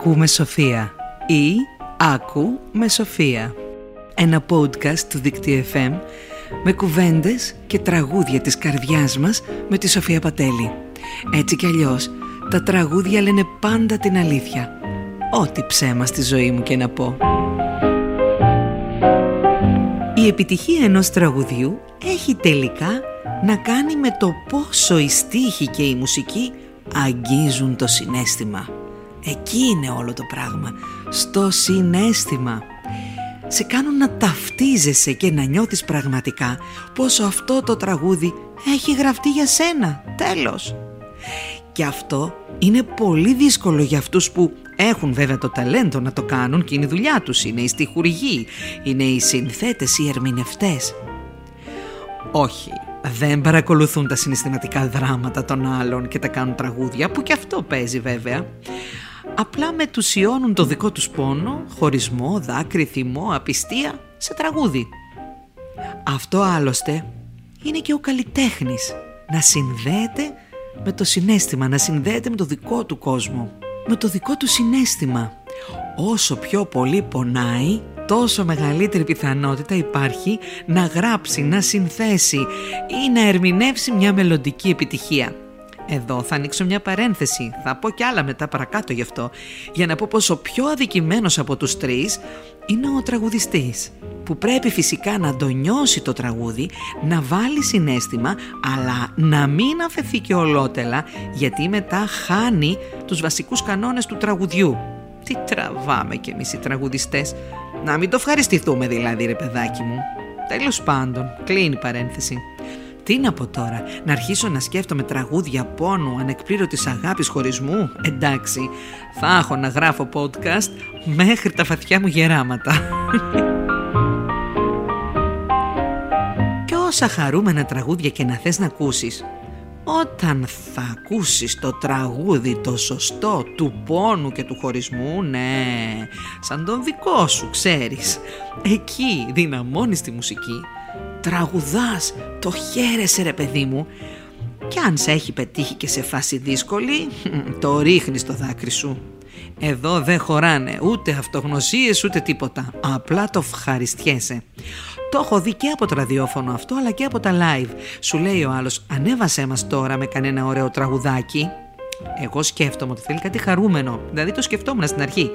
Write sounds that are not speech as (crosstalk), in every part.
Ακούμε Σοφία ή Άκου με Σοφία. Ένα podcast του Δικτύου FM με κουβέντες και τραγούδια της καρδιάς μας με τη Σοφία Πατέλη. Έτσι κι αλλιώς, τα τραγούδια λένε πάντα την αλήθεια. Ό,τι ψέμα στη ζωή μου και να πω. Η επιτυχία ενός τραγουδιού έχει τελικά να κάνει με το πόσο η στίχη και η μουσική αγγίζουν το συνέστημα. Εκεί είναι όλο το πράγμα, στο συνέστημα. Σε κάνουν να ταυτίζεσαι και να νιώθεις πραγματικά πόσο αυτό το τραγούδι έχει γραφτεί για σένα, τέλος. Και αυτό είναι πολύ δύσκολο για αυτούς που έχουν βέβαια το ταλέντο να το κάνουν και είναι η δουλειά τους, είναι οι στιχουργοί, είναι οι συνθέτες, οι ερμηνευτές. Όχι, δεν παρακολουθούν τα συναισθηματικά δράματα των άλλων και τα κάνουν τραγούδια που και αυτό παίζει βέβαια. Απλά μετουσιώνουν το δικό τους πόνο, χωρισμό, δάκρυ, θυμό, απιστία σε τραγούδι. Αυτό άλλωστε είναι και ο καλλιτέχνης να συνδέεται με το συνέστημα, να συνδέεται με το δικό του κόσμο, με το δικό του συνέστημα. Όσο πιο πολύ πονάει, τόσο μεγαλύτερη πιθανότητα υπάρχει να γράψει, να συνθέσει ή να ερμηνεύσει μια μελλοντική επιτυχία. Εδώ θα ανοίξω μια παρένθεση, θα πω κι άλλα μετά παρακάτω γι' αυτό, για να πω πως ο πιο αδικημένος από τους τρεις είναι ο τραγουδιστής, που πρέπει φυσικά να το νιώσει το τραγούδι, να βάλει συνέστημα, αλλά να μην αφαιθεί και ολότελα, γιατί μετά χάνει τους βασικούς κανόνες του τραγουδιού. Τι τραβάμε κι εμείς οι τραγουδιστές, να μην το ευχαριστηθούμε δηλαδή ρε παιδάκι μου. Τέλος πάντων, κλείνει η παρένθεση. Τι να πω τώρα, να αρχίσω να σκέφτομαι τραγούδια πόνου, ανεκπλήρωτης αγάπης χωρισμού; Εντάξει, θα έχω να γράφω podcast μέχρι τα φατιά μου γεράματα. (laughs) και όσα χαρούμενα τραγούδια και να θες να ακούσεις, όταν θα ακούσεις το τραγούδι το σωστό του πόνου και του χωρισμού, ναι, σαν τον δικό σου, ξέρεις. Εκεί δυναμώνεις τη μουσική τραγουδάς, το χαίρεσαι ρε παιδί μου και αν σε έχει πετύχει και σε φάση δύσκολη, (laughs) το ρίχνεις το δάκρυ σου. Εδώ δεν χωράνε ούτε αυτογνωσίες ούτε τίποτα, απλά το ευχαριστιέσαι. Το έχω δει και από το ραδιόφωνο αυτό αλλά και από τα live. Σου λέει ο άλλος ανέβασέ μας τώρα με κανένα ωραίο τραγουδάκι. Εγώ σκέφτομαι ότι θέλει κάτι χαρούμενο, δηλαδή το σκεφτόμουν στην αρχή.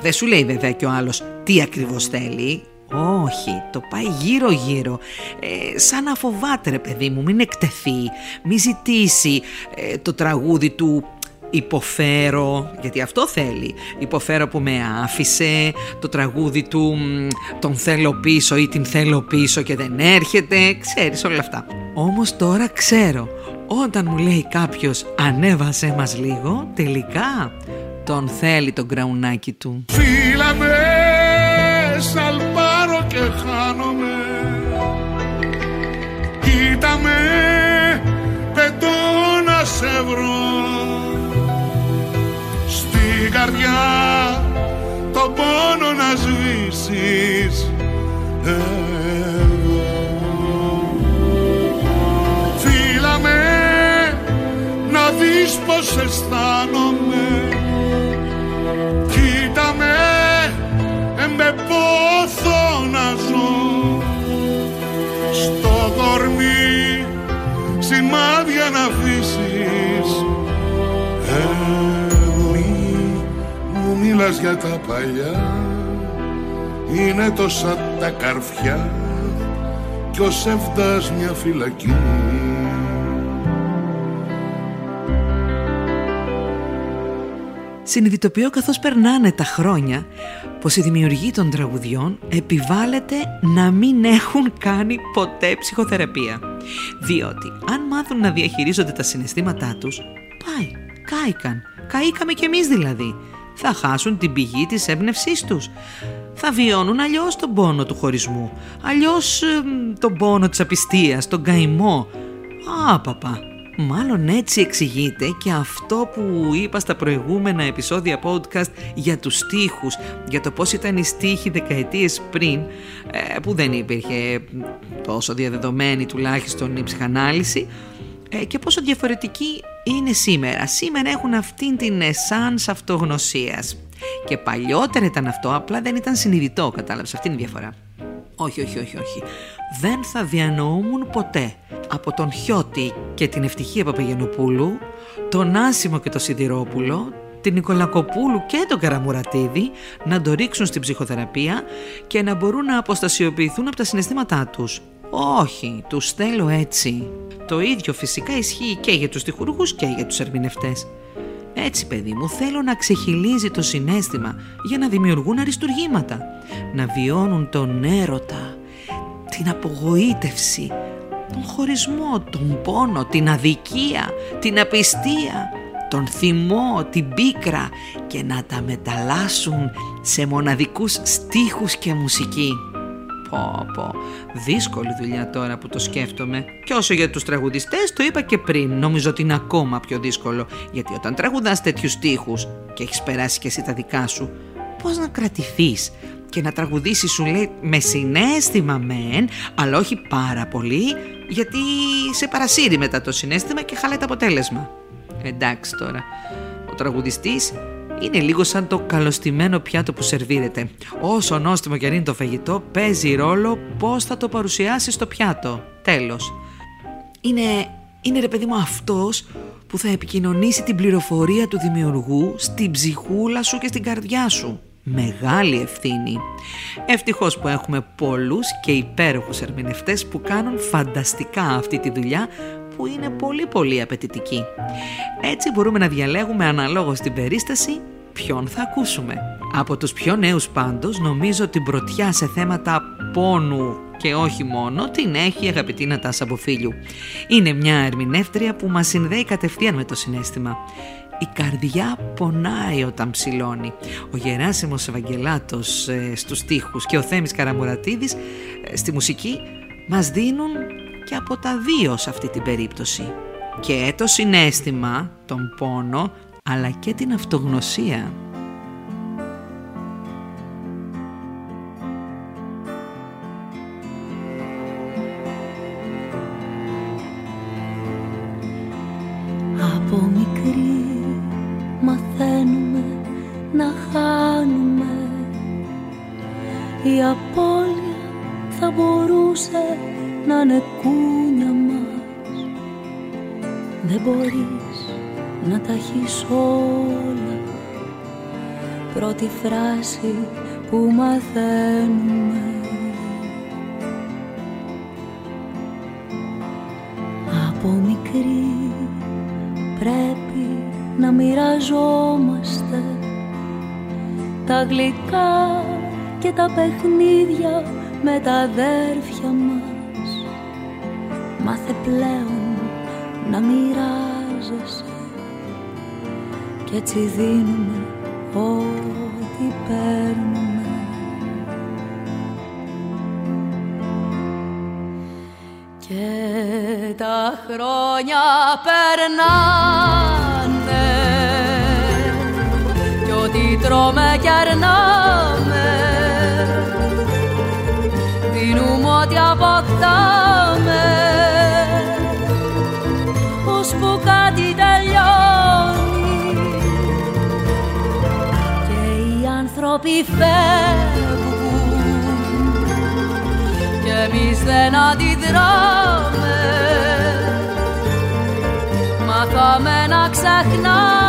Δεν σου λέει βέβαια και ο άλλος τι ακριβώς θέλει, όχι, το πάει γύρω γύρω. Ε, Σαν να φοβάται ρε παιδί μου Μην εκτεθεί Μην ζητήσει ε, το τραγούδι του Υποφέρω Γιατί αυτό θέλει. Υποφέρω που με άφησε Το τραγούδι του Τον θέλω πίσω ή την θέλω πίσω Και δεν έρχεται Ξέρεις όλα αυτά. Όμως τώρα ξέρω Όταν μου λέει κάποιος Ανέβασε μας λίγο Τελικά τον θέλει τον κραουνάκι του. Φίλα με! και χάνομαι. Κοίτα με πετώ να σε βρω. Στην καρδιά το πόνο να σβήσεις. Εγώ Φίλα με να δεις πως αισθάνομαι μου μιλάς για τα παλιά είναι τόσα τα καρφιά κι ως εύτας μια φυλακή Συνειδητοποιώ καθώς περνάνε τα χρόνια πως η δημιουργή των τραγουδιών επιβάλλεται να μην έχουν κάνει ποτέ ψυχοθεραπεία. Διότι αν μάθουν να διαχειρίζονται τα συναισθήματά τους, πάει, κάηκαν, καήκαμε κι εμείς δηλαδή. Θα χάσουν την πηγή της έμπνευσής τους. Θα βιώνουν αλλιώς τον πόνο του χωρισμού, αλλιώς τον πόνο της απιστίας, τον καημό. Α, παπά, Μάλλον έτσι εξηγείται και αυτό που είπα στα προηγούμενα επεισόδια podcast για τους στίχους, για το πώς ήταν οι στίχοι δεκαετίες πριν, ε, που δεν υπήρχε τόσο διαδεδομένη τουλάχιστον η ψυχανάλυση, ε, και πόσο διαφορετική είναι σήμερα. Σήμερα έχουν αυτήν την εσάνς αυτογνωσίας. Και παλιότερα ήταν αυτό, απλά δεν ήταν συνειδητό, κατάλαβες, αυτή είναι η διαφορά. Όχι, όχι, όχι, όχι. Δεν θα διανοούμουν ποτέ από τον Χιώτη και την Ευτυχία Παπαγενοπούλου, τον Άσιμο και τον Σιδηρόπουλο, την Νικολακοπούλου και τον Καραμουρατίδη να το ρίξουν στην ψυχοθεραπεία και να μπορούν να αποστασιοποιηθούν από τα συναισθήματά τους. Όχι, τους θέλω έτσι. Το ίδιο φυσικά ισχύει και για τους τυχουργούς και για τους ερμηνευτές. Έτσι παιδί μου θέλω να ξεχυλίζει το συνέστημα για να δημιουργούν αριστουργήματα, να βιώνουν τον έρωτα, την απογοήτευση, τον χωρισμό, τον πόνο, την αδικία, την απιστία, τον θυμό, την πίκρα και να τα μεταλλάσσουν σε μοναδικούς στίχους και μουσική. Πω πω, δύσκολη δουλειά τώρα που το σκέφτομαι. Και όσο για τους τραγουδιστές το είπα και πριν, νομίζω ότι είναι ακόμα πιο δύσκολο. Γιατί όταν τραγουδάς τέτοιους στίχους και έχεις περάσει και εσύ τα δικά σου, πώς να κρατηθείς και να τραγουδήσεις σου λέει με συνέστημα μεν, αλλά όχι πάρα πολύ, γιατί σε παρασύρει μετά το συνέστημα και χαλάει το αποτέλεσμα. Εντάξει τώρα, ο τραγουδιστής είναι λίγο σαν το καλωστημένο πιάτο που σερβίρεται. Όσο νόστιμο και αν είναι το φαγητό, παίζει ρόλο πώς θα το παρουσιάσει στο πιάτο. Τέλος. Είναι, είναι ρε παιδί μου αυτός που θα επικοινωνήσει την πληροφορία του δημιουργού στην ψυχούλα σου και στην καρδιά σου. Μεγάλη ευθύνη. Ευτυχώς που έχουμε πολλούς και υπέροχους ερμηνευτές που κάνουν φανταστικά αυτή τη δουλειά που είναι πολύ πολύ απαιτητική. Έτσι μπορούμε να διαλέγουμε αναλόγως την περίσταση ποιον θα ακούσουμε. Από τους πιο νέους πάντως νομίζω την πρωτιά σε θέματα πόνου και όχι μόνο την έχει η αγαπητή Νατάσα Μποφίλιου. Είναι μια ερμηνεύτρια που μας συνδέει κατευθείαν με το συνέστημα. Η καρδιά πονάει όταν ψηλώνει. Ο Γεράσιμος Ευαγγελάτος ε, στους στίχους και ο Θέμης Καραμουρατίδης ε, στη μουσική μας δίνουν και από τα δύο σε αυτή την περίπτωση. Και το συνέστημα, τον πόνο, αλλά και την αυτογνωσία. Από μικρή μαθαίνουμε να χάνουμε Η απώλεια θα μπορούσε να είναι κούνια μας. Δεν μπορείς να τα έχεις όλα. Πρώτη φράση που μαθαίνουμε. Από μικρή πρέπει να μοιραζόμαστε τα γλυκά και τα παιχνίδια με τα αδέρφια μας. Μάθε πλέον να μοιράζεσαι. Κι έτσι δίνουμε ό,τι παίρνουμε. Και τα χρόνια περνάνε. Κι ό,τι τρώμε άνθρωποι φεύγουν και εμείς δεν αντιδράμε. Μάθαμε να ξεχνάμε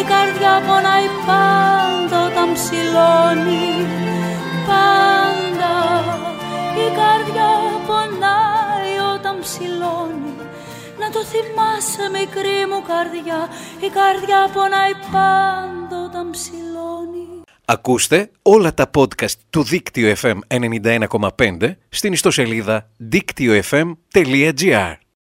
Η καρδιά πονάει πάντα όταν ψηλώνει Πάντα η καρδιά πονάει όταν ψηλώνει. Να το θυμάσαι μικρή μου καρδιά Η καρδιά πονάει πάντα όταν ψηλώνει. Ακούστε όλα τα podcast του Δίκτυο FM 91,5 στην ιστοσελίδα δίκτυοfm.gr